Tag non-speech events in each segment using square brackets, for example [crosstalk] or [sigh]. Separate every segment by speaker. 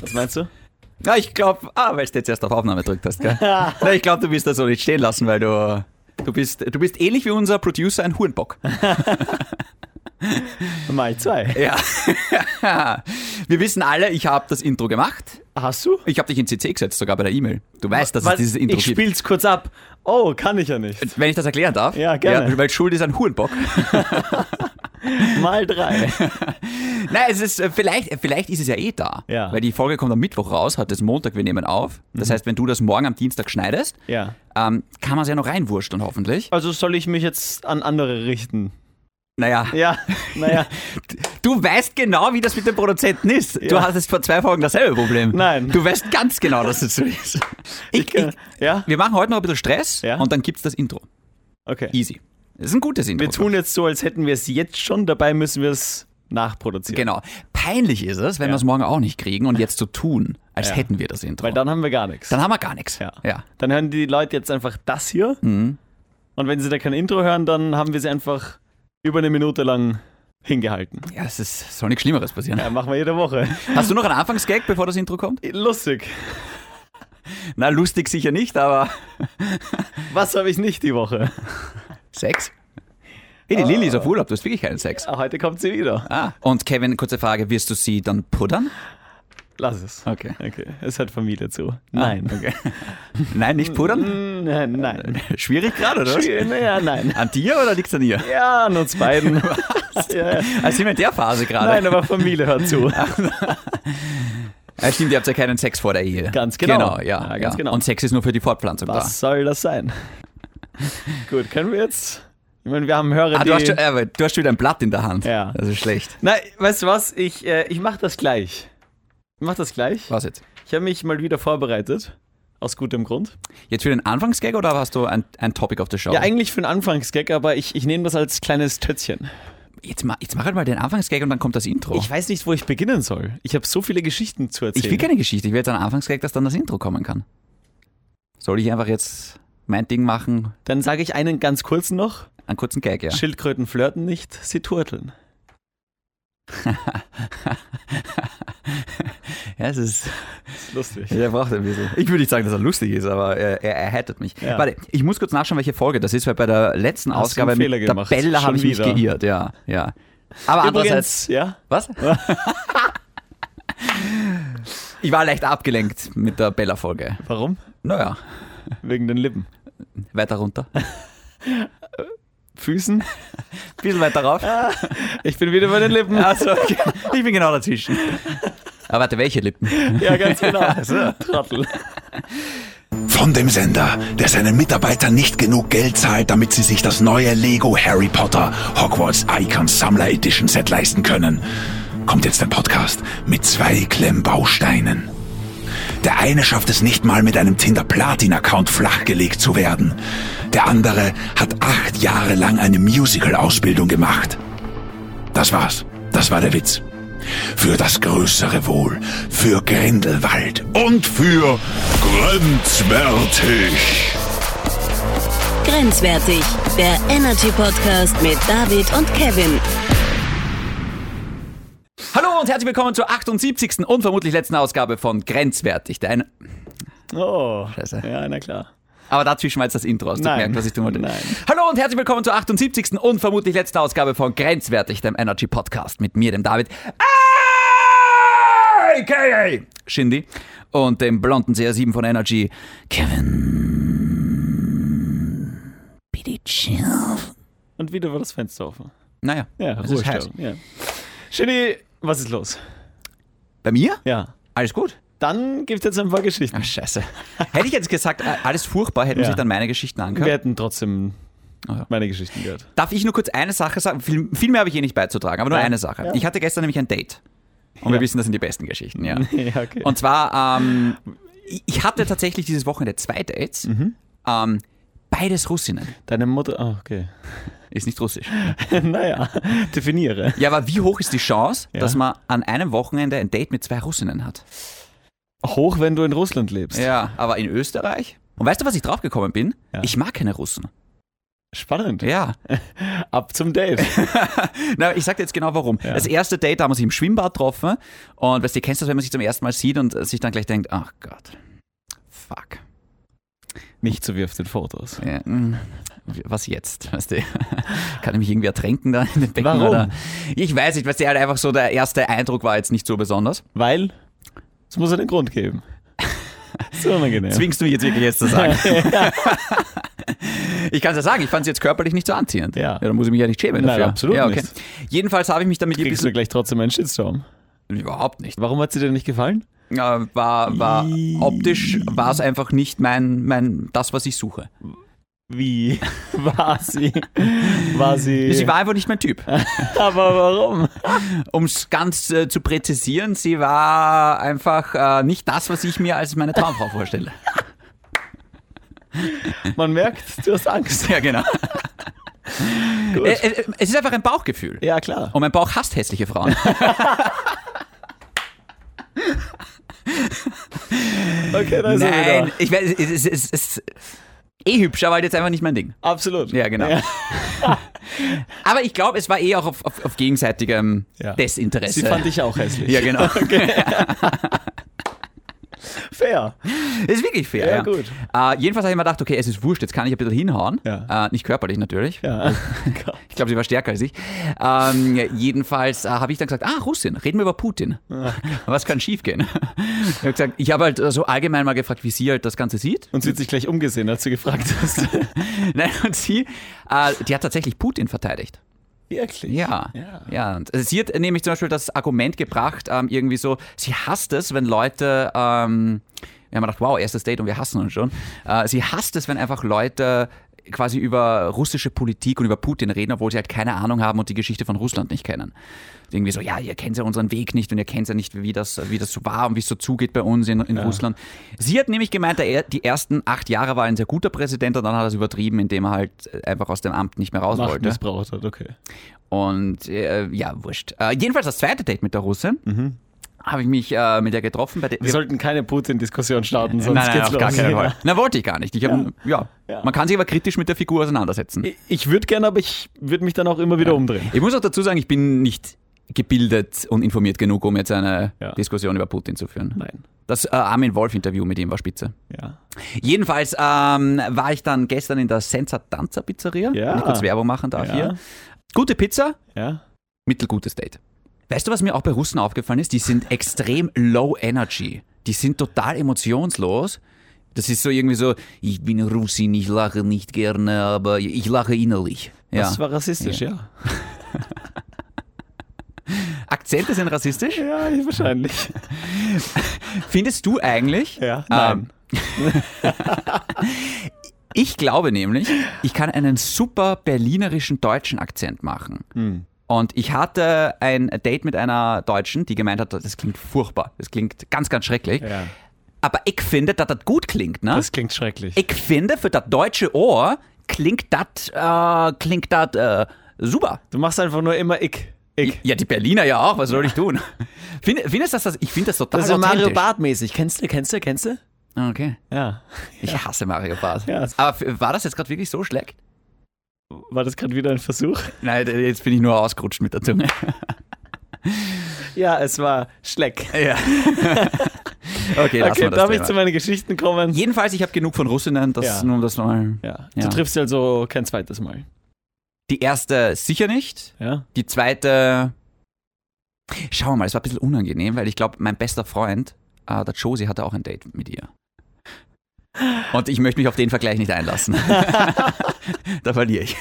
Speaker 1: Was meinst du?
Speaker 2: Na, ich glaube, ah, weil du jetzt erst auf Aufnahme gedrückt hast, gell? [laughs] Na, ich glaube, du wirst das so nicht stehen lassen, weil du, du bist, du bist ähnlich wie unser Producer ein Hurenbock. [laughs]
Speaker 1: Mal zwei.
Speaker 2: Ja. [laughs] Wir wissen alle, ich habe das Intro gemacht.
Speaker 1: Hast du?
Speaker 2: Ich habe dich in CC gesetzt, sogar bei der E-Mail. Du weißt, dass es
Speaker 1: Was?
Speaker 2: dieses Intro
Speaker 1: ich
Speaker 2: gibt.
Speaker 1: spiel's kurz ab. Oh, kann ich ja nicht.
Speaker 2: Wenn ich das erklären darf.
Speaker 1: Ja, gerne.
Speaker 2: weil Schuld ist ein Hurenbock. [laughs]
Speaker 1: Mal drei. [laughs]
Speaker 2: Nein, es ist, äh, vielleicht, vielleicht ist es ja eh da.
Speaker 1: Ja. Mhm.
Speaker 2: Weil die Folge kommt am Mittwoch raus, heute ist Montag, wir nehmen auf. Das heißt, wenn du das morgen am Dienstag schneidest,
Speaker 1: Ja.
Speaker 2: ähm, kann man es ja noch reinwurschteln, hoffentlich.
Speaker 1: Also soll ich mich jetzt an andere richten?
Speaker 2: Naja,
Speaker 1: Ja, naja. [laughs]
Speaker 2: du weißt genau, wie das mit dem Produzenten ist. Du
Speaker 1: Ja.
Speaker 2: hattest vor zwei Folgen dasselbe Problem.
Speaker 1: Nein.
Speaker 2: Du weißt ganz genau, dass das so ist. Ich, ich,
Speaker 1: kann- ja?
Speaker 2: wir machen heute noch ein bisschen Stress
Speaker 1: Ja.
Speaker 2: und dann gibt's das Intro.
Speaker 1: Okay.
Speaker 2: Easy. Das ist ein gutes Intro.
Speaker 1: Wir tun jetzt so, als hätten wir es jetzt schon, dabei müssen wir es nachproduzieren.
Speaker 2: Genau. Peinlich ist es, wenn
Speaker 1: Ja.
Speaker 2: wir es morgen auch nicht kriegen und jetzt so tun, als
Speaker 1: Ja.
Speaker 2: hätten wir das Intro.
Speaker 1: Weil dann haben wir gar nichts.
Speaker 2: dann haben wir gar nichts.
Speaker 1: ja.
Speaker 2: ja.
Speaker 1: Dann hören die Leute jetzt einfach das hier.
Speaker 2: Mhm.
Speaker 1: Und wenn sie da kein Intro hören, dann haben wir sie einfach über eine Minute lang hingehalten.
Speaker 2: Ja, es ist, soll nichts Schlimmeres passieren.
Speaker 1: Ja, machen wir jede Woche.
Speaker 2: Hast du noch einen Anfangsgag, bevor das Intro kommt?
Speaker 1: Lustig.
Speaker 2: Na, lustig sicher nicht, aber
Speaker 1: Was habe ich nicht die Woche?
Speaker 2: Sex? Hey, die Lilly ist auf Urlaub, du hast wirklich keinen Sex.
Speaker 1: Ah, heute kommt sie wieder.
Speaker 2: Ah. Und Kevin, kurze Frage, wirst du sie dann puddern?
Speaker 1: Lass es.
Speaker 2: Okay.
Speaker 1: Okay, es hat Familie zu. Nein.
Speaker 2: Ah, okay. Nein, nicht puddern?
Speaker 1: Mm, Nein, nein. [laughs]
Speaker 2: Schwierig gerade, oder? was?
Speaker 1: Naja, nein.
Speaker 2: An dir oder liegt's an ihr?
Speaker 1: Ja, an uns beiden. [laughs] Ja, ja.
Speaker 2: Also sind wir in der Phase gerade.
Speaker 1: Nein, aber Familie hört zu. [laughs]
Speaker 2: Ja, stimmt, ihr habt ja keinen Sex vor der Ehe.
Speaker 1: Ganz genau.
Speaker 2: Genau, ja.
Speaker 1: Ja, ganz
Speaker 2: ja.
Speaker 1: genau.
Speaker 2: Und Sex ist nur für die Fortpflanzung
Speaker 1: Was soll das sein? [laughs] Gut, können wir jetzt? Ich meine, wir haben Hörer.
Speaker 2: Ah, du hast, schon, äh, du hast wieder ein Blatt in der Hand.
Speaker 1: Ja.
Speaker 2: Das ist schlecht.
Speaker 1: Nein, weißt du was? Ich, äh, ich mach das gleich. Ich mach das gleich.
Speaker 2: Was jetzt?
Speaker 1: Ich habe mich mal wieder vorbereitet. Aus gutem Grund.
Speaker 2: Jetzt für den Anfangsgag oder hast du ein, ein Topic auf der Show?
Speaker 1: Ja, eigentlich für einen Anfangsgag, aber ich, ich nehme das als kleines Tötzchen.
Speaker 2: jetzt, ma, jetzt mach halt mal den Anfangsgag und dann kommt das Intro.
Speaker 1: Ich weiß nicht, wo ich beginnen soll. Ich habe so viele Geschichten zu erzählen.
Speaker 2: Ich will keine Geschichte, ich will jetzt einen Anfangsgag, dass dann das Intro kommen kann. Soll ich einfach jetzt mein Ding machen?
Speaker 1: Dann sage ich einen ganz kurzen noch.
Speaker 2: Einen kurzen Gag, ja.
Speaker 1: Schildkröten flirten nicht, sie turteln. [laughs]
Speaker 2: ja, es ist.
Speaker 1: Ist lustig.
Speaker 2: Er braucht ein bisschen. Ich würde nicht sagen, dass er lustig ist, aber er, er erheitert mich.
Speaker 1: Ja.
Speaker 2: Warte, ich muss kurz nachschauen, welche Folge das ist, weil bei der letzten
Speaker 1: Hast
Speaker 2: Ausgabe mit der? Bella habe ich
Speaker 1: Schon
Speaker 2: mich
Speaker 1: wieder.
Speaker 2: geirrt, ja. ja. Aber andererseits.
Speaker 1: Übrigens, ja,
Speaker 2: Was? [laughs] ich war leicht abgelenkt mit der Bella-Folge.
Speaker 1: warum?
Speaker 2: Naja,
Speaker 1: Wegen den Lippen.
Speaker 2: Weiter runter.
Speaker 1: Füßen?
Speaker 2: Bisschen weiter rauf. [laughs]
Speaker 1: Ich bin wieder bei den Lippen.
Speaker 2: Also, okay. ich bin genau dazwischen. Aber warte, welche Lippen?
Speaker 1: Ja, ganz genau. [laughs] Trottel.
Speaker 3: Von dem Sender, der seinen Mitarbeitern nicht genug Geld zahlt, damit sie sich das neue Lego Harry Potter Hogwarts Icon Sammler Edition Set leisten können, kommt jetzt ein Podcast mit zwei Klemmbausteinen. Der eine schafft es nicht mal mit einem Tinder Platin Account flachgelegt zu werden. Der andere hat acht Jahre lang eine Musical Ausbildung gemacht. Das war's. Das war der Witz. Für das größere Wohl, für Grindelwald und für Grenzwertig.
Speaker 4: Grenzwertig, der Energy Podcast mit David und Kevin.
Speaker 2: Hallo und herzlich willkommen zur 78. und vermutlich letzten Ausgabe von Grenzwertig. Der eine,
Speaker 1: Oh,
Speaker 2: Scheiße.
Speaker 1: ja, na klar.
Speaker 2: aber dazwischen war jetzt das Intro. Hast du
Speaker 1: Nein.
Speaker 2: gemerkt, was ich tun wollte?
Speaker 1: Nein.
Speaker 2: Hallo und herzlich willkommen zur 78. und vermutlich letzten Ausgabe von Grenzwertig, dem Energy Podcast mit mir, dem David. AKA Shindy und dem blonden CR7 von Energy, Kevin. Bitte chill.
Speaker 1: Und wieder war das Fenster offen.
Speaker 2: Naja,
Speaker 1: Ja,
Speaker 2: es ist heiß.
Speaker 1: Ja. Shinny, was ist los?
Speaker 2: Bei mir?
Speaker 1: Ja.
Speaker 2: Alles gut?
Speaker 1: Dann gibt es jetzt ein paar Geschichten.
Speaker 2: Ach, scheiße. Hätte ich jetzt gesagt, äh, alles furchtbar, hätten
Speaker 1: Ja.
Speaker 2: sich dann meine Geschichten angehört.
Speaker 1: Wir hätten trotzdem
Speaker 2: Ah,
Speaker 1: meine Geschichten gehört.
Speaker 2: Darf ich nur kurz eine Sache sagen? Viel, viel mehr habe ich eh nicht beizutragen, aber nur
Speaker 1: Ja.
Speaker 2: eine Sache.
Speaker 1: Ja.
Speaker 2: Ich hatte gestern nämlich ein Date. Und wir wissen, das sind die besten Geschichten, ja. [laughs]
Speaker 1: Ja, okay.
Speaker 2: Und zwar, ähm, ich- ich hatte tatsächlich dieses Wochenende zwei Dates.
Speaker 1: Mhm.
Speaker 2: Ähm, beides Russinnen.
Speaker 1: Deine Mutter, ah, okay. [laughs]
Speaker 2: Ist nicht russisch. [laughs]
Speaker 1: naja, definiere.
Speaker 2: Ja, aber wie hoch ist die Chance,
Speaker 1: Ja.
Speaker 2: dass man an einem Wochenende ein Date mit zwei Russinnen hat?
Speaker 1: Hoch, wenn du in Russland lebst.
Speaker 2: Ja, aber in Österreich? Und weißt du, was ich draufgekommen bin?
Speaker 1: Ja.
Speaker 2: Ich mag keine Russen.
Speaker 1: Spannend.
Speaker 2: Ja. [laughs]
Speaker 1: Ab zum Date.
Speaker 2: Na, ich sag dir jetzt genau warum. Das erste Date, da haben wir sich im Schwimmbad getroffen und weißt du, kennst du das, wenn man sich zum ersten Mal sieht und sich dann gleich denkt, ach Gott, fuck.
Speaker 1: Nicht so wie auf den Fotos.
Speaker 2: Ja, mm, was jetzt? Weißt du? [laughs] Kann ich mich irgendwie ertränken da in den Becken?
Speaker 1: Warum?
Speaker 2: Oder? Ich weiß nicht, weißt du, halt einfach so der erste Eindruck war jetzt nicht so besonders.
Speaker 1: Weil es muss einen Grund geben. [laughs] So unangenehm.
Speaker 2: Zwingst du mich jetzt wirklich jetzt zu sagen? [laughs] ich kann es ja sagen, ich fand es jetzt körperlich nicht so anziehend.
Speaker 1: Ja.
Speaker 2: da muss ich mich ja nicht schämen
Speaker 1: Nein,
Speaker 2: dafür.
Speaker 1: absolut
Speaker 2: ja, okay.
Speaker 1: nicht.
Speaker 2: Jedenfalls habe ich mich damit ein
Speaker 1: Kriegst du
Speaker 2: bisschen...
Speaker 1: gleich trotzdem einen Shitstorm.
Speaker 2: Überhaupt nicht.
Speaker 1: Warum hat sie dir nicht gefallen?
Speaker 2: War, war optisch war es einfach nicht mein, mein das, was ich suche.
Speaker 1: Wie [laughs] war sie? War sie.
Speaker 2: Sie war einfach nicht mein Typ. [laughs]
Speaker 1: aber warum?
Speaker 2: Um es ganz äh, zu präzisieren, sie war einfach äh, nicht das, was ich mir als meine Traumfrau vorstelle. [laughs]
Speaker 1: Man merkt, du hast Angst.
Speaker 2: Ja, genau. Äh, äh, es ist einfach ein Bauchgefühl.
Speaker 1: Ja, klar.
Speaker 2: Und mein Bauch hasst hässliche Frauen. [laughs]
Speaker 1: Okay, da ist
Speaker 2: Nein, ich weiß, es ist, es ist, eh hübsch, aber halt jetzt einfach nicht mein Ding.
Speaker 1: Absolut.
Speaker 2: Ja, genau. [laughs] Aber ich glaube, es war eh auch auf, auf, auf gegenseitigem
Speaker 1: Ja.
Speaker 2: Desinteresse.
Speaker 1: Sie fand ich auch hässlich.
Speaker 2: ja, genau. [laughs] [laughs]
Speaker 1: Fair.
Speaker 2: Ist wirklich fair.
Speaker 1: Ja,
Speaker 2: Ja,
Speaker 1: gut.
Speaker 2: Äh, jedenfalls habe ich mir gedacht, okay, es ist wurscht, jetzt kann ich ein bisschen hinhauen.
Speaker 1: Ja.
Speaker 2: Äh, nicht körperlich natürlich.
Speaker 1: Ja. [laughs]
Speaker 2: Ich glaube, sie war stärker als ich. Ähm, jedenfalls äh, habe ich dann gesagt, ah, Russin, reden wir über Putin. [laughs] Was kann schiefgehen? Ich habe gesagt, ich habe halt so allgemein mal gefragt, wie sie halt das Ganze sieht.
Speaker 1: Und sie hat sich gleich umgesehen, als du gefragt hast.
Speaker 2: Nein, und sie, äh, die hat tatsächlich Putin verteidigt.
Speaker 1: Wirklich?
Speaker 2: Ja,
Speaker 1: Ja.
Speaker 2: ja. Und sie hat nämlich zum Beispiel das Argument gebracht, ähm, irgendwie so, sie hasst es, wenn Leute, ähm, wir haben gedacht, wow, erstes Date und wir hassen uns schon. Äh, sie hasst es, wenn einfach Leute quasi über russische Politik und über Putin reden, obwohl sie halt keine Ahnung haben und die Geschichte von Russland nicht kennen. Irgendwie so, ja, ihr kennt ja unseren Weg nicht und ihr kennt ja nicht, wie das, wie das so war und wie es so zugeht bei uns in, in Russland. Sie hat nämlich gemeint, der, die ersten acht Jahre war ein sehr guter Präsident und dann hat er es übertrieben, indem er halt einfach aus dem Amt nicht mehr raus
Speaker 1: Macht
Speaker 2: wollte.
Speaker 1: missbraucht hat, okay.
Speaker 2: Und äh, ja, wurscht. Äh, jedenfalls das zweite Date mit der Russin habe ich mich äh, mit ihr getroffen. Bei der,
Speaker 1: Wir sollten keine Putin-Diskussion starten, sonst
Speaker 2: nein, nein,
Speaker 1: geht's
Speaker 2: auf
Speaker 1: los.
Speaker 2: gar keinen Fall. Na, wollte ich gar nicht. Ich hab, ja.
Speaker 1: Ja.
Speaker 2: Man kann sich aber kritisch mit der Figur auseinandersetzen.
Speaker 1: Ich- Ich würde gerne, aber ich würde mich dann auch immer wieder umdrehen.
Speaker 2: Ich muss auch dazu sagen, ich bin nicht gebildet und informiert genug, um jetzt eine
Speaker 1: Ja.
Speaker 2: Diskussion über Putin zu führen.
Speaker 1: Nein.
Speaker 2: Das äh, Armin Wolf-Interview mit ihm war spitze.
Speaker 1: Ja.
Speaker 2: Jedenfalls ähm, war ich dann gestern in der Senza Danza Pizzeria,
Speaker 1: Ja.
Speaker 2: wenn ich kurz Werbung machen darf
Speaker 1: Ja.
Speaker 2: hier. Gute Pizza,
Speaker 1: Ja.
Speaker 2: mittelgutes Date. Weißt du, was mir auch bei Russen aufgefallen ist? Die sind extrem low energy. Die sind total emotionslos. Das ist so irgendwie so, ich bin Russin, ich lache nicht gerne, aber ich lache innerlich. Ja.
Speaker 1: Das war rassistisch, ja. [laughs]
Speaker 2: Akzente sind rassistisch.
Speaker 1: Ja, wahrscheinlich. [laughs]
Speaker 2: Findest du eigentlich?
Speaker 1: Ja.
Speaker 2: Ähm,
Speaker 1: Nein. [laughs]
Speaker 2: Ich glaube nämlich, ich kann einen super berlinerischen deutschen Akzent machen.
Speaker 1: Hm.
Speaker 2: Und ich hatte ein Date mit einer Deutschen, die gemeint hat, das klingt furchtbar, das klingt ganz, ganz schrecklich.
Speaker 1: Ja.
Speaker 2: Aber ich finde, dass das gut klingt, ne?
Speaker 1: Das klingt schrecklich.
Speaker 2: Ich finde, für das deutsche Ohr klingt das äh, klingt das äh, super.
Speaker 1: Du machst einfach nur immer ich. Ich.
Speaker 2: Ja, die Berliner ja auch, was soll ich tun? [laughs] Find, findest du das, ich finde das total
Speaker 1: Das ist Mario
Speaker 2: authentisch.
Speaker 1: Bart mäßig. Kennst du, kennst du, kennst du?
Speaker 2: Okay.
Speaker 1: Ja.
Speaker 2: Ich hasse Mario Bart.
Speaker 1: Ja.
Speaker 2: Aber war das jetzt gerade wirklich so schlecht?
Speaker 1: War das gerade wieder ein Versuch?
Speaker 2: Nein, jetzt bin ich nur ausgerutscht mit der Zunge.
Speaker 1: Ja, es war Schleck.
Speaker 2: Ja. [laughs] okay, lass
Speaker 1: Okay,
Speaker 2: mal das
Speaker 1: darf ich
Speaker 2: Thema.
Speaker 1: zu meinen Geschichten kommen?
Speaker 2: Jedenfalls, ich habe genug von Russinnen, das
Speaker 1: Ja.
Speaker 2: nur um das mal.
Speaker 1: Ja.
Speaker 2: Ja.
Speaker 1: Du triffst sie also kein zweites Mal.
Speaker 2: Die erste sicher nicht.
Speaker 1: Ja.
Speaker 2: Die zweite. Schauen wir mal, es war ein bisschen unangenehm, weil ich glaube, mein bester Freund, äh, der Josie, hatte auch ein Date mit ihr. Und ich möchte mich auf den Vergleich nicht einlassen. [laughs] da verliere ich.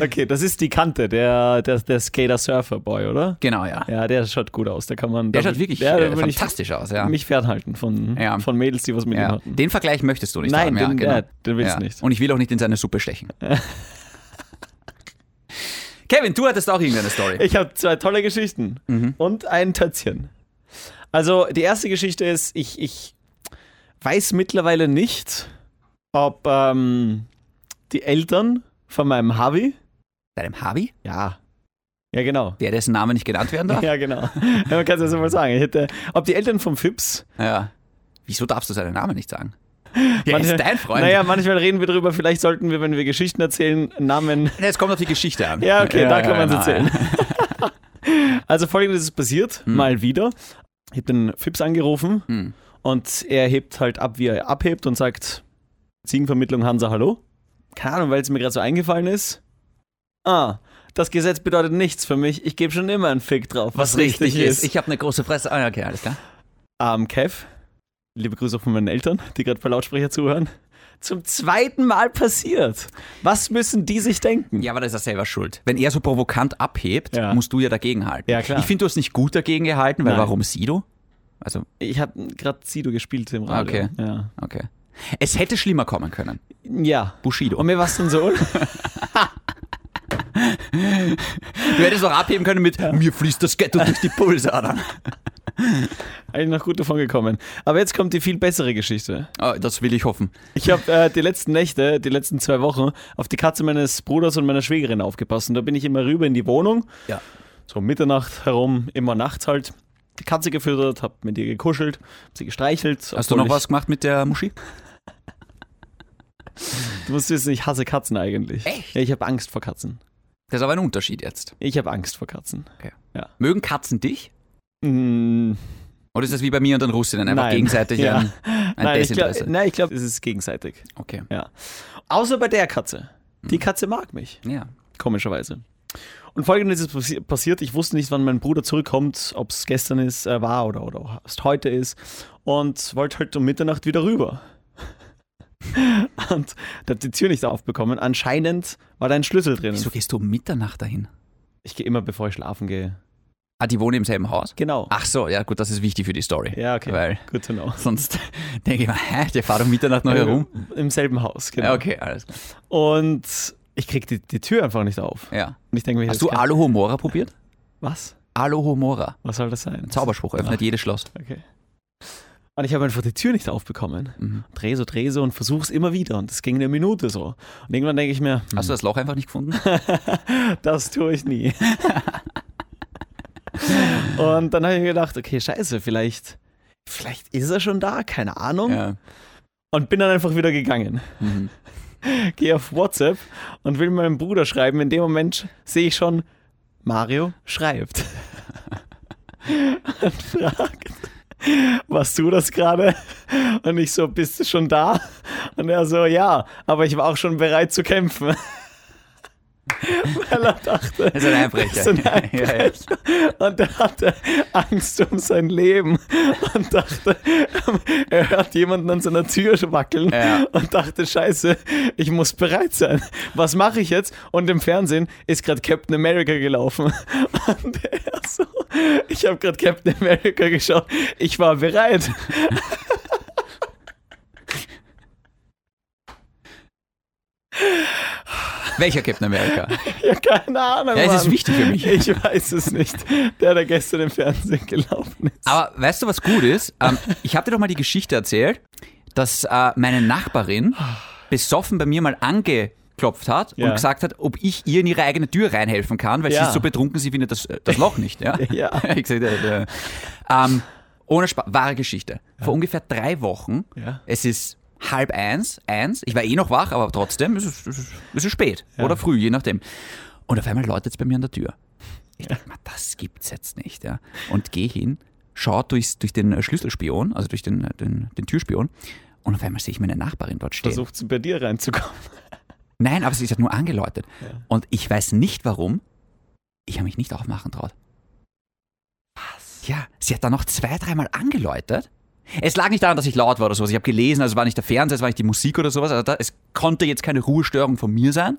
Speaker 1: Okay, das ist die Kante, der, der, der Skater-Surfer-Boy, oder?
Speaker 2: Genau, ja.
Speaker 1: Ja, der schaut gut aus. Der kann man.
Speaker 2: Der
Speaker 1: da-
Speaker 2: schaut wirklich
Speaker 1: der,
Speaker 2: äh,
Speaker 1: da will ich
Speaker 2: fantastisch aus, ja.
Speaker 1: mich fernhalten von,
Speaker 2: Ja.
Speaker 1: von Mädels, die was mit ihm
Speaker 2: ja.
Speaker 1: hatten.
Speaker 2: Den Vergleich möchtest du nicht
Speaker 1: Nein,
Speaker 2: haben, ja,
Speaker 1: den,
Speaker 2: genau.
Speaker 1: ja, den willst
Speaker 2: Ja.
Speaker 1: du nicht.
Speaker 2: Und ich will auch nicht in seine Suppe stechen. [laughs] Kevin, du hattest auch irgendeine Story.
Speaker 1: Ich habe zwei tolle Geschichten
Speaker 2: Mhm.
Speaker 1: und ein Tötzchen. Also die erste Geschichte ist, ich, ich weiß mittlerweile nicht, ob ähm, die Eltern von meinem Havi,
Speaker 2: Deinem Harvey?
Speaker 1: ja, ja genau,
Speaker 2: Der, dessen Name nicht genannt werden darf? [laughs]
Speaker 1: ja genau, ja, man kann es ja so mal sagen, hätte, ob die Eltern vom Fips,
Speaker 2: Ja. Wieso darfst du seinen Namen nicht sagen? Ja, ist dein Freund.
Speaker 1: Naja, manchmal reden wir darüber, vielleicht sollten wir, wenn wir Geschichten erzählen, Namen. [laughs]
Speaker 2: Nee, Es kommt auf die Geschichte an.
Speaker 1: Ja, okay, da kann man es
Speaker 2: ja,
Speaker 1: erzählen. [laughs] Also folgendes ist passiert, mal wieder. Ich habe den Fips angerufen
Speaker 2: Hm.
Speaker 1: Und er hebt halt ab, wie er abhebt und sagt, Ziegenvermittlung Hansa, hallo? Keine Ahnung, weil es mir gerade so eingefallen ist. Ah, das Gesetz bedeutet nichts für mich. Ich gebe schon immer einen Fick drauf, was, richtig ist.
Speaker 2: Ich habe eine große Fresse. Ah, okay, alles klar.
Speaker 1: Ähm, Kev, liebe Grüße auch von meinen Eltern, die gerade per Lautsprecher zuhören. Zum zweiten Mal passiert. Was müssen die sich denken?
Speaker 2: Ja, aber da ist er selber schuld. Wenn er so provokant abhebt,
Speaker 1: Ja.
Speaker 2: musst du ja dagegen halten.
Speaker 1: Ja, klar.
Speaker 2: Ich finde, du hast nicht gut dagegen gehalten, weil
Speaker 1: Nein.
Speaker 2: warum Sido? Also,
Speaker 1: Ich habe gerade Sido gespielt im Radio.
Speaker 2: Okay.
Speaker 1: Ja.
Speaker 2: okay. Es hätte schlimmer kommen können.
Speaker 1: ja.
Speaker 2: Bushido.
Speaker 1: Und mir war es dann so. [laughs] [laughs]
Speaker 2: Du hättest auch abheben können mit mir fließt das Ghetto durch die Pulsadern. [laughs]
Speaker 1: Eigentlich noch gut davon gekommen. Aber jetzt kommt die viel bessere Geschichte.
Speaker 2: Oh, das will ich hoffen.
Speaker 1: Ich habe äh, die letzten Nächte, die letzten zwei Wochen, auf die Katze meines Bruders und meiner Schwägerin aufgepasst. Und da bin ich immer rüber in die Wohnung,
Speaker 2: Ja.
Speaker 1: so um Mitternacht herum, immer nachts halt. Die Katze gefüttert, hab mit ihr gekuschelt, hab sie gestreichelt.
Speaker 2: Hast du noch
Speaker 1: ich,
Speaker 2: was gemacht mit der Muschi? [laughs]
Speaker 1: Du musst wissen, ich hasse Katzen eigentlich.
Speaker 2: Echt?
Speaker 1: Ja, ich habe Angst vor Katzen.
Speaker 2: Das ist aber ein Unterschied jetzt.
Speaker 1: Ich habe Angst vor Katzen.
Speaker 2: Mögen Katzen dich?
Speaker 1: Mm,
Speaker 2: Oder ist das wie bei mir und den Russinnen einfach
Speaker 1: Nein.
Speaker 2: gegenseitig
Speaker 1: Ja.
Speaker 2: ein, [laughs] ein
Speaker 1: nein, ich
Speaker 2: Desinteresse?
Speaker 1: glaube, nein, ich glaub, es ist gegenseitig.
Speaker 2: Okay.
Speaker 1: Ja. Außer bei der Katze. Die Katze mag mich.
Speaker 2: Ja.
Speaker 1: komischerweise. Und folgendes ist passi- passiert, ich wusste nicht, wann mein Bruder zurückkommt, ob es gestern ist, äh, war oder, oder erst heute ist und wollte halt um Mitternacht wieder rüber. [laughs] und da hat die Tür nicht aufbekommen. Anscheinend war da ein Schlüssel drin.
Speaker 2: Wieso gehst du um Mitternacht dahin?
Speaker 1: Ich gehe immer, bevor ich schlafen gehe.
Speaker 2: Ah, die wohnen im selben Haus?
Speaker 1: Genau.
Speaker 2: Ach so, ja gut, das ist wichtig für die Story.
Speaker 1: ja, okay.
Speaker 2: Weil
Speaker 1: Good to know. [laughs]
Speaker 2: sonst denke ich mir, hä, der fährt um Mitternacht noch herum?
Speaker 1: Im selben Haus, genau.
Speaker 2: Ja, okay, alles klar.
Speaker 1: Und ich krieg die, die Tür einfach nicht auf.
Speaker 2: Ja.
Speaker 1: Und ich denke mir,
Speaker 2: Hast du Alohomora probiert?
Speaker 1: Was?
Speaker 2: Alohomora.
Speaker 1: Was soll das sein?
Speaker 2: Zauberspruch, öffnet jedes Schloss.
Speaker 1: Okay. Und ich habe einfach die Tür nicht aufbekommen.
Speaker 2: Mhm.
Speaker 1: Dreh so, dreh so und versuch's immer wieder. Und das ging eine Minute so. Und irgendwann denke ich mir, hm,
Speaker 2: Hast du das Loch einfach nicht gefunden? [laughs]
Speaker 1: das tue ich nie. [laughs] und dann habe ich mir gedacht, okay, scheiße, vielleicht, vielleicht ist er schon da, keine Ahnung.
Speaker 2: ja.
Speaker 1: Und bin dann einfach wieder gegangen.
Speaker 2: Mhm. [laughs]
Speaker 1: Gehe auf WhatsApp und will meinem Bruder schreiben. In dem Moment sehe ich schon, Mario schreibt. [laughs] und fragt, warst du das gerade? Und ich so, bist du schon da? Und er so, ja, aber ich war auch schon bereit zu kämpfen. [laughs] Weil er dachte,
Speaker 2: Das ist ein Einbrecher.
Speaker 1: ist ein Einbrecher. [laughs]
Speaker 2: Ja, ja.
Speaker 1: Und er hatte Angst um sein Leben und dachte, er hört jemanden an seiner Tür wackeln
Speaker 2: Ja.
Speaker 1: und dachte, scheiße, ich muss bereit sein. Was mache ich jetzt? Und im Fernsehen ist gerade Captain America gelaufen. Und er so, ich habe gerade Captain America geschaut, ich war bereit. [laughs]
Speaker 2: Welcher Captain America? [laughs]
Speaker 1: Ja, keine Ahnung.
Speaker 2: Ja, es ist wichtig für mich.
Speaker 1: Ich weiß es nicht. Der, der gestern im Fernsehen gelaufen ist.
Speaker 2: Aber weißt du, was gut ist? Ähm, ich habe dir doch mal die Geschichte erzählt, dass äh, meine Nachbarin besoffen bei mir mal angeklopft hat
Speaker 1: Ja.
Speaker 2: und gesagt hat, ob ich ihr in ihre eigene Tür reinhelfen kann, weil sie
Speaker 1: Ja.
Speaker 2: ist so betrunken, sie findet das, das Loch nicht. Ja. [laughs]
Speaker 1: Ja. [laughs]
Speaker 2: ich gesagt, äh, äh, ähm, ohne Spaß, wahre Geschichte. Vor ungefähr drei Wochen,
Speaker 1: Ja.
Speaker 2: es ist halb eins, eins, ich war eh noch wach, aber trotzdem, es ist, es ist, spät oder früh, je nachdem. Und auf einmal läutet es bei mir an der Tür. Ich dachte mir, das gibt's jetzt nicht. Ja. Und gehe hin, schaue durchs, durch den äh, Schlüsselspion, also durch den, äh, den, den Türspion, und auf einmal sehe ich meine Nachbarin dort stehen.
Speaker 1: Versucht sie bei dir reinzukommen. [laughs]
Speaker 2: Nein, aber sie hat nur angeläutet. Und ich weiß nicht warum. Ich habe mich nicht aufmachen traut. Was? Ja, sie hat dann noch zwei, dreimal angeläutet. Es lag nicht daran, dass ich laut war oder sowas. Ich habe gelesen, also es war nicht der Fernseher, es war nicht die Musik oder sowas. Also da, es konnte jetzt keine Ruhestörung von mir sein.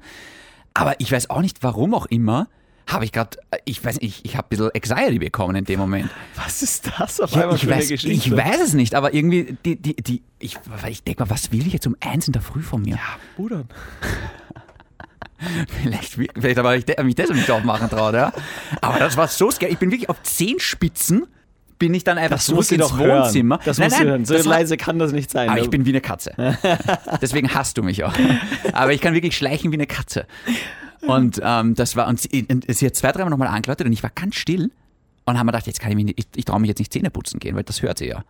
Speaker 2: Aber ich weiß auch nicht, warum auch immer, habe ich gerade, ich weiß nicht, ich, ich habe ein bisschen Anxiety bekommen in dem Moment.
Speaker 1: Was ist das auf
Speaker 2: Ja,
Speaker 1: einmal
Speaker 2: ich,
Speaker 1: für eine
Speaker 2: weiß,
Speaker 1: Geschichte?
Speaker 2: ich weiß es nicht, aber irgendwie, die, die, die, ich, ich denke mal, was will ich jetzt um eins in der Früh von mir?
Speaker 1: Bruder. [laughs]
Speaker 2: Vielleicht, vielleicht aber ich mich deshalb nicht aufmachen traut, ja. Aber das war so scary. Ich bin wirklich auf Zehenspitzen bin ich dann einfach
Speaker 1: Das
Speaker 2: zurück ins Wohnzimmer.
Speaker 1: hören. Das
Speaker 2: nein, nein,
Speaker 1: hören. So
Speaker 2: das
Speaker 1: leise kann das nicht sein.
Speaker 2: aber ich bin wie eine Katze. [laughs] Deswegen hasst du mich auch. Aber ich kann wirklich schleichen wie eine Katze. Und ähm, das war, und sie, und sie hat zwei, dreimal nochmal angeläutet und ich war ganz still und haben mir gedacht, jetzt kann ich mich nicht, ich, ich traue mich jetzt nicht Zähne putzen gehen, weil das hört sie ja.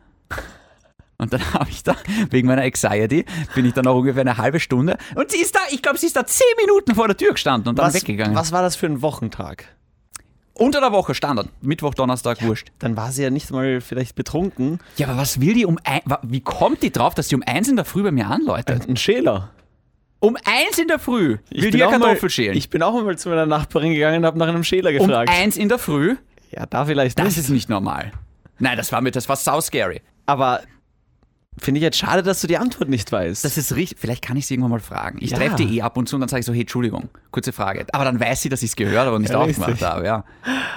Speaker 2: Und dann habe ich da, wegen meiner Anxiety, bin ich dann noch ungefähr eine halbe Stunde. Und sie ist da, ich glaube, sie ist da zehn Minuten vor der Tür gestanden und dann
Speaker 1: Was,
Speaker 2: weggegangen.
Speaker 1: was war das für ein Wochentag?
Speaker 2: Unter der Woche Standard. Mittwoch, Donnerstag, wurscht.
Speaker 1: Dann war sie ja nicht mal vielleicht betrunken.
Speaker 2: Ja, aber was will die um ein, Wie kommt die drauf, dass sie um eins in der Früh bei mir anläutet?
Speaker 1: Ein Schäler.
Speaker 2: Um eins in der Früh will die ja
Speaker 1: auch mal,
Speaker 2: Kartoffel schälen.
Speaker 1: ich bin auch mal zu meiner Nachbarin gegangen und habe nach einem Schäler
Speaker 2: um
Speaker 1: gefragt.
Speaker 2: eins in der Früh?
Speaker 1: ja, da vielleicht
Speaker 2: Das
Speaker 1: nicht.
Speaker 2: ist nicht normal. Nein, das war mir, das war sau scary.
Speaker 1: Aber finde ich jetzt schade, dass du die Antwort nicht weißt.
Speaker 2: Das ist richtig. Vielleicht kann ich sie irgendwann mal fragen. Ich
Speaker 1: Ja.
Speaker 2: treffe die eh ab und zu und dann sage ich so, hey, Entschuldigung, kurze Frage. Aber dann weiß sie, dass ich es gehört habe und nicht
Speaker 1: Ja,
Speaker 2: aufgemacht habe. Ja.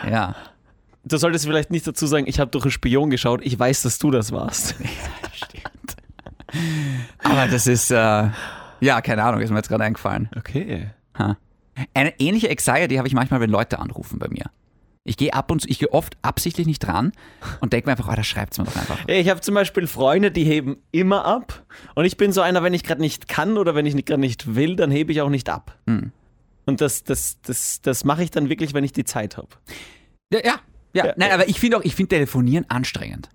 Speaker 2: ja.
Speaker 1: du solltest vielleicht nicht dazu sagen, ich habe durch einen Spion geschaut, ich weiß, dass du das warst. [laughs]
Speaker 2: Stimmt. Aber das ist, äh, ja, keine Ahnung, ist mir jetzt gerade eingefallen.
Speaker 1: Okay.
Speaker 2: Ha. Eine ähnliche Anxiety habe ich manchmal, wenn Leute anrufen bei mir. Ich gehe ab und zu, ich gehe oft absichtlich nicht dran und denke mir einfach, oh, da schreibt es mir doch einfach.
Speaker 1: Ich habe zum Beispiel Freunde, die heben immer ab. Und ich bin so einer, wenn ich gerade nicht kann oder wenn ich gerade nicht will, dann hebe ich auch nicht ab.
Speaker 2: Hm.
Speaker 1: Und das, das, das, das mache ich dann wirklich, wenn ich die Zeit habe.
Speaker 2: Ja, ja. ja.
Speaker 1: Ja.
Speaker 2: Nein, aber ich finde auch, ich finde Telefonieren anstrengend.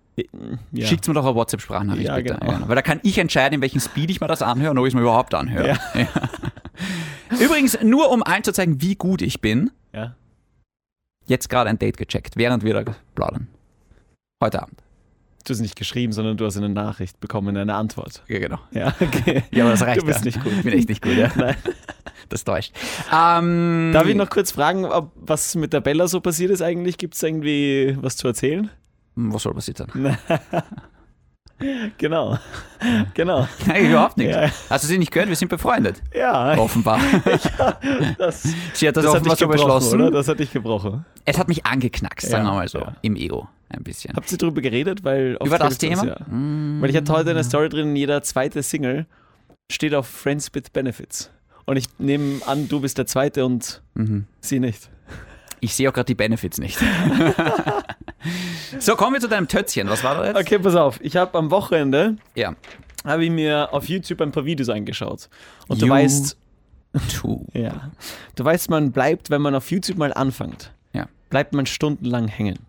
Speaker 1: Ja.
Speaker 2: Schickt mir doch eine WhatsApp-Sprachnachricht
Speaker 1: Ja,
Speaker 2: bitte.
Speaker 1: genau.
Speaker 2: Weil da kann ich entscheiden, in welchem Speed ich mir das anhöre und ob ich es mir überhaupt anhöre. [laughs] Übrigens, nur um allen zu zeigen, wie gut ich bin,
Speaker 1: ja.
Speaker 2: Jetzt gerade ein Date gecheckt, während wir da plaudern. Heute Abend.
Speaker 1: Du hast nicht geschrieben, sondern du hast eine Nachricht bekommen, eine Antwort.
Speaker 2: Ja, genau.
Speaker 1: Ja, okay. [laughs]
Speaker 2: Ja, aber das reicht
Speaker 1: Du bist
Speaker 2: ja.
Speaker 1: nicht gut.
Speaker 2: Ich bin echt nicht gut, ja.
Speaker 1: Nein. [laughs]
Speaker 2: Das täuscht. Ähm,
Speaker 1: Darf ich noch kurz fragen, ob, was mit der Bella so passiert ist eigentlich? Gibt es irgendwie was zu erzählen?
Speaker 2: Was soll passiert sein? [laughs]
Speaker 1: Genau. Genau.
Speaker 2: Nein, überhaupt nichts.
Speaker 1: Ja.
Speaker 2: Hast du sie nicht gehört? Wir sind befreundet.
Speaker 1: Ja,
Speaker 2: Offenbar. [laughs]
Speaker 1: das,
Speaker 2: Sie hat das,
Speaker 1: das
Speaker 2: offenbar
Speaker 1: dich
Speaker 2: so
Speaker 1: gebrochen,
Speaker 2: beschlossen.
Speaker 1: oder? Das hat dich gebrochen.
Speaker 2: Es hat mich angeknackst, sagen
Speaker 1: Ja,
Speaker 2: wir mal so.
Speaker 1: ja.
Speaker 2: Im Ego. Ein bisschen.
Speaker 1: Habt ihr darüber geredet? Weil
Speaker 2: Über das Thema?
Speaker 1: ja.
Speaker 2: Mm.
Speaker 1: Weil ich hatte heute eine Story drin, jeder zweite Single steht auf Friends with Benefits. Und ich nehme an, du bist der zweite und
Speaker 2: Mhm.
Speaker 1: sie nicht.
Speaker 2: Ich sehe auch gerade die Benefits nicht. [laughs] so, kommen wir zu deinem Tötzchen. Was war da jetzt?
Speaker 1: Okay, pass auf. Ich habe am Wochenende
Speaker 2: Ja.
Speaker 1: habe ich mir auf YouTube ein paar Videos angeschaut. Und du
Speaker 2: You-
Speaker 1: weißt,
Speaker 2: Tu. [laughs]
Speaker 1: ja, du weißt, man bleibt, wenn man auf YouTube mal anfängt,
Speaker 2: Ja.
Speaker 1: bleibt man stundenlang hängen.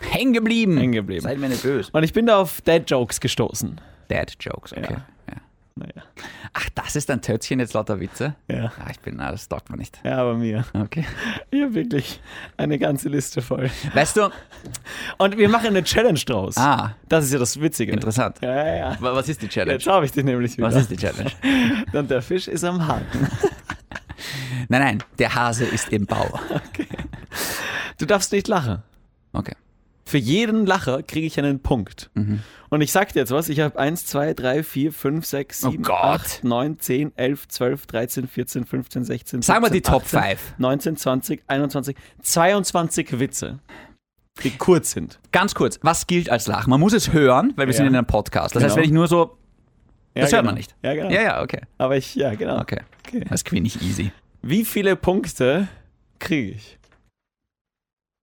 Speaker 2: Hängen geblieben.
Speaker 1: Hängen geblieben.
Speaker 2: Seid mir nicht böse.
Speaker 1: Und ich bin da auf Dad Jokes gestoßen.
Speaker 2: Dad Jokes, okay.
Speaker 1: Ja.
Speaker 2: Ja.
Speaker 1: Naja.
Speaker 2: Ach, das ist dein Tötzchen jetzt lauter Witze?
Speaker 1: Ja.
Speaker 2: Ah, ich bin, das taugt man nicht.
Speaker 1: Ja, aber mir.
Speaker 2: Okay.
Speaker 1: Ich habe wirklich eine ganze Liste voll.
Speaker 2: Weißt du,
Speaker 1: Und wir machen eine Challenge draus.
Speaker 2: ah,
Speaker 1: Das ist ja das Witzige.
Speaker 2: interessant.
Speaker 1: Ja, ja, ja.
Speaker 2: Wa- Was ist die Challenge?
Speaker 1: Jetzt habe ich dich nämlich wieder.
Speaker 2: Was ist die Challenge? [laughs]
Speaker 1: Und der Fisch ist am Haken. [laughs]
Speaker 2: Nein, nein, der Hase ist im Bau. [laughs]
Speaker 1: Du darfst nicht lachen.
Speaker 2: Okay.
Speaker 1: Für jeden Lacher kriege ich einen Punkt.
Speaker 2: Mhm.
Speaker 1: Und ich sag dir jetzt was, ich habe 1, 2, 3, 4, 5, 6,
Speaker 2: Oh
Speaker 1: 7,
Speaker 2: Gott.
Speaker 1: 8, 9, 10, 11, 12, 13, 14, 15, 16, 17,
Speaker 2: Sagen wir die Top
Speaker 1: 18,
Speaker 2: 5.
Speaker 1: 19, 20, 21, 22 Witze, die kurz sind.
Speaker 2: Ganz kurz, was gilt als Lachen? Man muss es hören, weil wir
Speaker 1: Ja.
Speaker 2: sind in einem Podcast. Das heißt,
Speaker 1: Genau.
Speaker 2: wenn ich nur so. Das
Speaker 1: ja,
Speaker 2: hört
Speaker 1: genau.
Speaker 2: man nicht.
Speaker 1: Ja, genau.
Speaker 2: Ja, ja, okay.
Speaker 1: Aber ich, ja, genau.
Speaker 2: Okay.
Speaker 1: Okay.
Speaker 2: Das ist nicht easy.
Speaker 1: Wie viele Punkte kriege ich?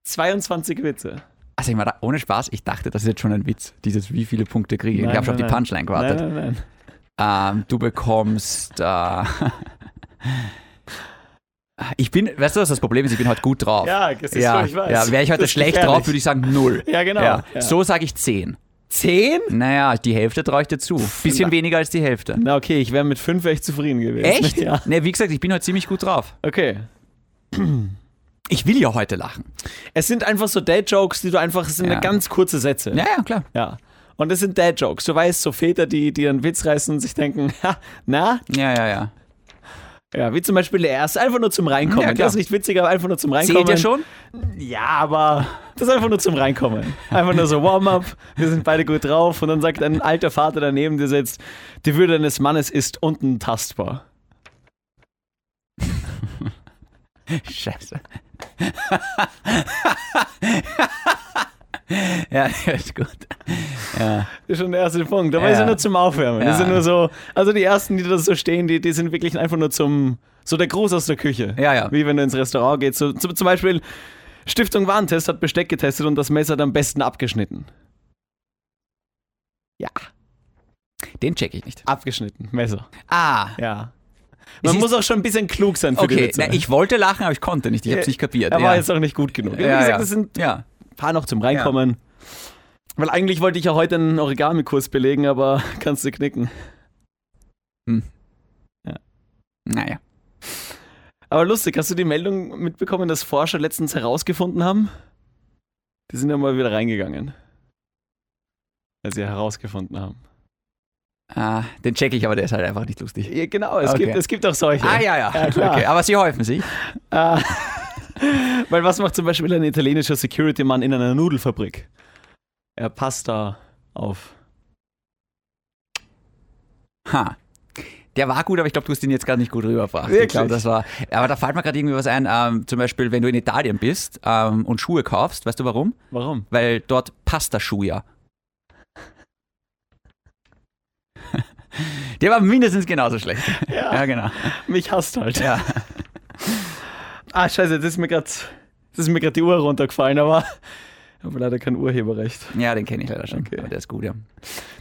Speaker 1: 22 Witze.
Speaker 2: Also ich meine, ohne Spaß, ich dachte, das ist jetzt schon ein Witz. Dieses, wie viele Punkte kriege ich.
Speaker 1: Nein,
Speaker 2: ich habe schon auf die Punchline gewartet.
Speaker 1: Nein, nein, nein.
Speaker 2: Ähm, du bekommst. Äh, ich bin, weißt du, was das Problem ist? Ich bin heute gut drauf.
Speaker 1: Ja, das ist
Speaker 2: ja,
Speaker 1: so, ich weiß.
Speaker 2: ja wäre ich heute schlecht
Speaker 1: gefährlich.
Speaker 2: drauf, würde ich sagen null.
Speaker 1: Ja, genau.
Speaker 2: Ja.
Speaker 1: Ja.
Speaker 2: So sage ich 10.
Speaker 1: 10?
Speaker 2: Naja, die Hälfte traue ich dir zu. Bisschen
Speaker 1: na-
Speaker 2: weniger als die Hälfte.
Speaker 1: Na okay, ich wäre mit 5 echt zufrieden gewesen.
Speaker 2: Echt? [laughs]
Speaker 1: Ja.
Speaker 2: Ne, wie gesagt, ich bin heute ziemlich gut drauf.
Speaker 1: Okay. [clears throat]
Speaker 2: Ich will ja heute lachen.
Speaker 1: Es sind einfach so Dad-Jokes, die du einfach, es sind
Speaker 2: Ja.
Speaker 1: ganz kurze Sätze.
Speaker 2: Ja, ja, klar.
Speaker 1: Ja. Und es sind Dad-Jokes. Du weißt, so Väter, die, die einen Witz reißen und sich denken, [laughs] ha, na?
Speaker 2: Ja, ja, ja.
Speaker 1: Ja, wie zum Beispiel der erste, einfach nur zum Reinkommen.
Speaker 2: Ja,
Speaker 1: der ist nicht witzig, aber einfach nur zum Reinkommen.
Speaker 2: Seht ihr schon?
Speaker 1: Ja, aber das ist einfach nur zum Reinkommen. Einfach nur so Warm-up, wir sind beide gut drauf und dann sagt ein alter Vater daneben dir sitzt, die Würde eines Mannes ist unten tastbar. [laughs]
Speaker 2: Scheiße. [laughs] ja, ist gut. Ja.
Speaker 1: Das ist schon der erste Punkt. Aber
Speaker 2: Ja.
Speaker 1: ist ja nur zum Aufwärmen. Das
Speaker 2: Ja.
Speaker 1: sind nur so, also die ersten, die da so stehen, die, die sind wirklich einfach nur zum, so der Gruß aus der Küche.
Speaker 2: Ja, ja.
Speaker 1: Wie wenn du ins Restaurant gehst. So, zum, zum Beispiel, Stiftung Warentest hat Besteck getestet und das Messer hat am besten abgeschnitten. Ja,
Speaker 2: Den check ich nicht.
Speaker 1: abgeschnitten, Messer.
Speaker 2: Ah,
Speaker 1: Ja. Man muss auch schon ein bisschen klug sein für die
Speaker 2: okay.
Speaker 1: Witze.
Speaker 2: Na, ich wollte lachen, aber ich konnte nicht. Ich habe es nicht kapiert.
Speaker 1: Er
Speaker 2: ja.
Speaker 1: war jetzt auch nicht gut genug. Wie
Speaker 2: ja,
Speaker 1: gesagt,
Speaker 2: ja.
Speaker 1: das sind
Speaker 2: ja.
Speaker 1: ein paar noch zum Reinkommen. Weil eigentlich wollte ich ja heute einen Origami-Kurs belegen, aber [laughs] kannst du knicken.
Speaker 2: Naja.
Speaker 1: Aber lustig, hast du die Meldung mitbekommen, dass Forscher letztens herausgefunden haben? Die sind ja mal wieder reingegangen. Als sie herausgefunden haben.
Speaker 2: Ah, den check ich, aber der ist halt einfach nicht lustig.
Speaker 1: Ja, genau, es,
Speaker 2: Okay.
Speaker 1: gibt, es gibt auch solche.
Speaker 2: Ah, ja, ja.
Speaker 1: Ja.
Speaker 2: Okay, aber sie häufen sich.
Speaker 1: Ah. [laughs] Weil was macht zum Beispiel ein italienischer Security-Mann in einer Nudelfabrik? Er passt da auf.
Speaker 2: Ha. Der war gut, aber ich glaube, du hast ihn jetzt gerade nicht gut rübergebracht. Ich
Speaker 1: Wirklich?
Speaker 2: glaube, das war. Aber da fällt mir gerade irgendwie was ein. Ähm, zum Beispiel, wenn du in Italien bist ähm, und Schuhe kaufst, weißt du warum?
Speaker 1: Warum?
Speaker 2: Weil dort passt der war mindestens genauso schlecht.
Speaker 1: Ja,
Speaker 2: Ja, genau.
Speaker 1: mich hasst halt.
Speaker 2: Ja. [laughs]
Speaker 1: Ah, scheiße, das ist mir gerade das ist mir gerade die Uhr runtergefallen, aber ich habe leider kein Urheberrecht.
Speaker 2: ja, den kenne ich leider schon.
Speaker 1: Okay.
Speaker 2: Aber der ist gut, ja.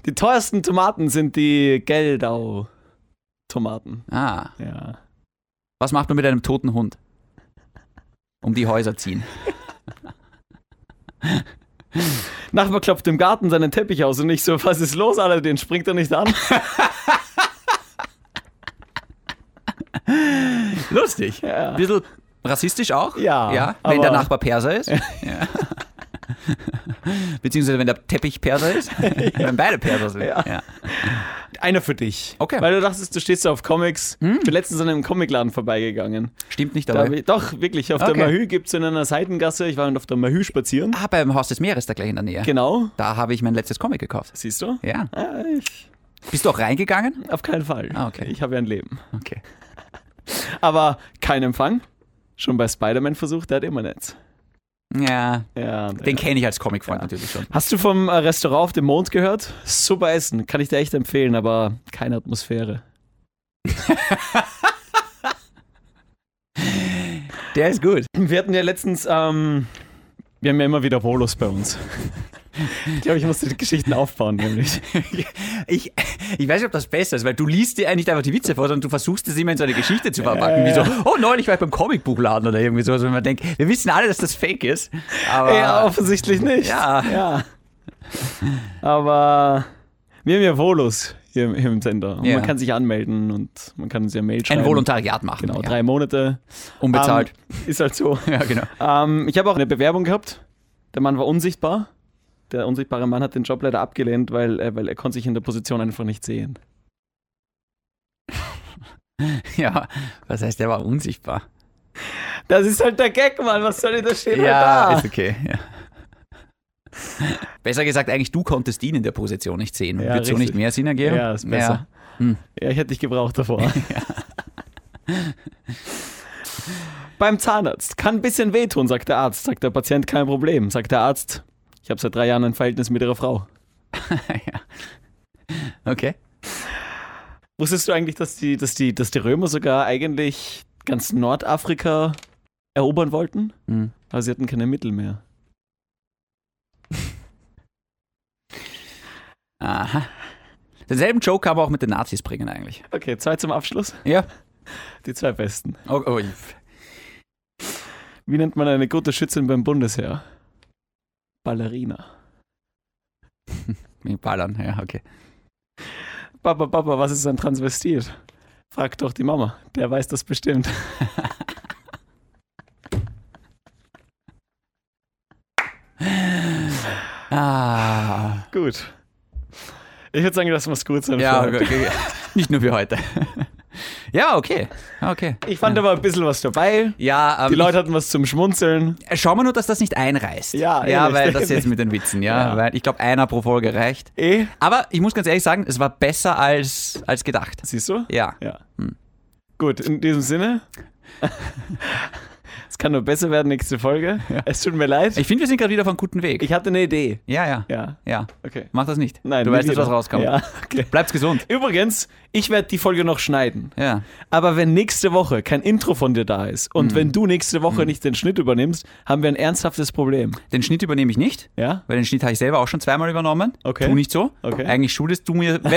Speaker 1: Die teuersten Tomaten sind die Geldau-Tomaten.
Speaker 2: Ah,
Speaker 1: Ja.
Speaker 2: was macht man mit einem toten Hund? Um die Häuser ziehen. [laughs] [laughs]
Speaker 1: Nachbar klopft im Garten seinen Teppich aus und ich so, was ist los, Alter, den springt er nicht an. [laughs]
Speaker 2: Lustig.
Speaker 1: Ja.
Speaker 2: Bisschen rassistisch auch.
Speaker 1: Ja,
Speaker 2: ja wenn der Nachbar Perser ist. [laughs] Ja. [laughs] Beziehungsweise wenn der Teppich Perser ist. [laughs] wenn beide Perser sind.
Speaker 1: Ja.
Speaker 2: Ja.
Speaker 1: Einer für dich.
Speaker 2: Okay.
Speaker 1: Weil du dachtest, du stehst auf Comics. Ich bin letztens an einem Comicladen vorbeigegangen.
Speaker 2: Stimmt nicht
Speaker 1: Da
Speaker 2: dabei.
Speaker 1: ich, doch, wirklich, auf
Speaker 2: Okay.
Speaker 1: der Mahü gibt es in einer Seitengasse, ich war auf der Mahü spazieren.
Speaker 2: Ah, beim Haus des Meeres da gleich in der Nähe.
Speaker 1: Genau.
Speaker 2: Da habe ich mein letztes Comic gekauft.
Speaker 1: Siehst du?
Speaker 2: Ja.
Speaker 1: Ja, ich,
Speaker 2: Bist du auch reingegangen?
Speaker 1: auf keinen Fall.
Speaker 2: Ah, okay.
Speaker 1: Ich habe ja ein Leben.
Speaker 2: Okay. [laughs]
Speaker 1: Aber kein Empfang. Schon bei Spider-Man versucht, der hat immer Netz.
Speaker 2: Ja,
Speaker 1: Ja,
Speaker 2: den kenne ich als Comicfreund natürlich schon.
Speaker 1: Hast du vom äh, Restaurant auf dem Mond gehört? Super Essen, kann ich dir echt empfehlen, aber keine Atmosphäre. [laughs]
Speaker 2: Der ist gut.
Speaker 1: Wir hatten ja letztens, ähm, wir haben ja immer wieder Volos bei uns. [laughs] Ich glaube, ich musste die Geschichten aufbauen, nämlich. [laughs]
Speaker 2: Ich, ich weiß nicht, ob das besser ist, weil du liest dir nicht einfach die Witze vor, sondern du versuchst es immer in so eine Geschichte zu verpacken. Wie so, oh, neulich war ich beim Comicbuchladen oder irgendwie so. Also wenn man denkt, wir wissen alle, dass das fake ist. Aber
Speaker 1: Ja, offensichtlich nicht.
Speaker 2: Ja.
Speaker 1: ja. Aber wir haben ja Volos hier, im- hier im Sender. Und
Speaker 2: Ja.
Speaker 1: man kann sich anmelden und man kann uns ja Mail schreiben.
Speaker 2: ein Volontariat machen.
Speaker 1: Genau,
Speaker 2: ja.
Speaker 1: drei Monate.
Speaker 2: Unbezahlt.
Speaker 1: Ähm, ist halt so. [laughs]
Speaker 2: ja, genau.
Speaker 1: Ähm, ich habe auch eine Bewerbung gehabt. Der Mann war unsichtbar. Der unsichtbare Mann hat den Job leider abgelehnt, weil, er- weil er konnte sich in der Position einfach nicht sehen. [laughs]
Speaker 2: Ja, was heißt, der war unsichtbar?
Speaker 1: Das ist halt der Gag, Mann. Was soll ich da stehen?
Speaker 2: Ja,
Speaker 1: halt
Speaker 2: ist okay. Ja. [laughs] Besser gesagt, eigentlich du konntest ihn in der Position nicht sehen.
Speaker 1: Ja,
Speaker 2: Wird so nicht mehr Sinn ergeben?
Speaker 1: Ja, ist besser.
Speaker 2: Hm.
Speaker 1: Ja, ich hätte dich gebraucht davor. [laughs] Beim Zahnarzt. Kann ein bisschen wehtun, sagt der Arzt. Sagt der Patient, kein Problem. Sagt der Arzt, habe seit drei Jahren ein Verhältnis mit ihrer Frau. [laughs]
Speaker 2: ja. Okay.
Speaker 1: Wusstest du eigentlich, dass die, dass, die, dass die Römer sogar eigentlich ganz Nordafrika erobern wollten?
Speaker 2: Hm.
Speaker 1: Aber sie hatten keine Mittel mehr. [laughs]
Speaker 2: Aha. Denselben Joke kann man auch mit den Nazis bringen eigentlich.
Speaker 1: Okay, zwei zum Abschluss.
Speaker 2: Ja. [laughs]
Speaker 1: Die zwei besten.
Speaker 2: Oh, oh.
Speaker 1: Wie nennt man eine gute Schützin beim Bundesheer? Ballerina. [laughs]
Speaker 2: Mit Ballern, ja, okay.
Speaker 1: Papa, Papa, was ist ein Transvestit? Frag doch die Mama. Der weiß das bestimmt. [laughs]
Speaker 2: Ah.
Speaker 1: Gut. Ich würde sagen, das muss gut sein.
Speaker 2: Ja, okay. nicht nur für heute. [laughs] Ja, okay. Okay.
Speaker 1: Ich fand aber ein bisschen was dabei.
Speaker 2: Ja, ähm,
Speaker 1: Die Leute hatten was zum Schmunzeln.
Speaker 2: ich, schau mal nur, dass das nicht einreißt.
Speaker 1: Ja,
Speaker 2: ja
Speaker 1: ehrlich,
Speaker 2: weil das jetzt mit den Witzen, ja.
Speaker 1: Ja.
Speaker 2: Weil ich glaube, einer pro Folge reicht.
Speaker 1: Eh?
Speaker 2: Aber ich muss ganz ehrlich sagen, es war besser als, als gedacht.
Speaker 1: Siehst du?
Speaker 2: Ja.
Speaker 1: Ja.
Speaker 2: Hm.
Speaker 1: Gut, in diesem Sinne. [laughs] es kann nur besser werden nächste Folge. Es tut mir leid.
Speaker 2: Ich finde, wir sind gerade wieder auf einem guten Weg.
Speaker 1: Ich hatte eine Idee.
Speaker 2: ja, ja, ja.
Speaker 1: Ja, okay.
Speaker 2: Mach das nicht.
Speaker 1: Nein,
Speaker 2: du weißt nicht, was rauskommt.
Speaker 1: Ja, okay.
Speaker 2: Bleib's gesund.
Speaker 1: Übrigens, ich werde die Folge noch schneiden.
Speaker 2: Ja.
Speaker 1: Aber wenn nächste Woche kein Intro von dir da ist und wenn du nächste Woche nicht den Schnitt übernimmst, haben wir ein ernsthaftes Problem.
Speaker 2: Den Schnitt übernehme ich nicht,
Speaker 1: Ja?
Speaker 2: weil den Schnitt habe ich selber auch schon zweimal übernommen.
Speaker 1: Okay.
Speaker 2: Tu nicht so.
Speaker 1: Okay.
Speaker 2: Eigentlich schuldest du mir. [laughs]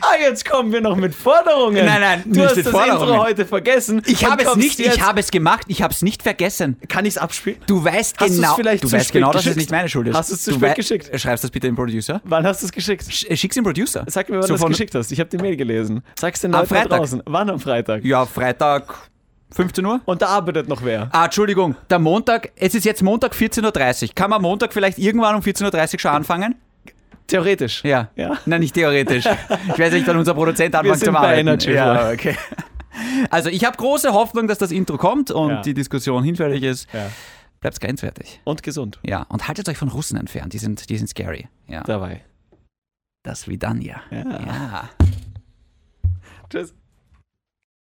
Speaker 1: Ah, jetzt kommen wir noch mit Forderungen.
Speaker 2: Nein, nein,
Speaker 1: du hast das
Speaker 2: Forderungen.
Speaker 1: Intro heute vergessen.
Speaker 2: Ich habe es nicht, ich habe es gemacht, ich habe es nicht vergessen.
Speaker 1: Kann ich es abspielen?
Speaker 2: Du weißt
Speaker 1: Hast
Speaker 2: genau,
Speaker 1: vielleicht
Speaker 2: du
Speaker 1: zu
Speaker 2: weißt
Speaker 1: spät
Speaker 2: genau, dass es nicht meine Schuld ist.
Speaker 1: Hast du's zu
Speaker 2: Du
Speaker 1: spät geschickt?
Speaker 2: Schreibst das bitte dem Producer?
Speaker 1: Wann hast du es geschickt?
Speaker 2: Sch- äh, Schick's dem Producer.
Speaker 1: Sag mir, wann
Speaker 2: So
Speaker 1: du es geschickt hast. Ich habe die Mail gelesen. Sag's den
Speaker 2: Am
Speaker 1: Leuten da
Speaker 2: Freitag.
Speaker 1: draußen. Wann am Freitag?
Speaker 2: Ja, Freitag 15 Uhr.
Speaker 1: Und da arbeitet noch wer.
Speaker 2: Ah, Entschuldigung, der Montag, es ist jetzt Montag 14.30 Uhr. Kann man Montag vielleicht irgendwann um 14.30 Uhr schon anfangen?
Speaker 1: Theoretisch.
Speaker 2: Ja.
Speaker 1: Ja.
Speaker 2: Nein, nicht theoretisch. [laughs] Ich weiß nicht, wann unser Produzent anfängt zu
Speaker 1: bei
Speaker 2: arbeiten.
Speaker 1: Energy,
Speaker 2: ja, okay. [laughs] Also ich habe große Hoffnung, dass das Intro kommt und
Speaker 1: Ja.
Speaker 2: die Diskussion hinfällig ist.
Speaker 1: Ja.
Speaker 2: Bleibt grenzwertig.
Speaker 1: Und gesund.
Speaker 2: Ja, und haltet euch von Russen entfernt, die sind, die sind scary. Ja.
Speaker 1: Dabei.
Speaker 2: Das Vidania.
Speaker 1: Ja.
Speaker 2: ja.
Speaker 1: Tschüss.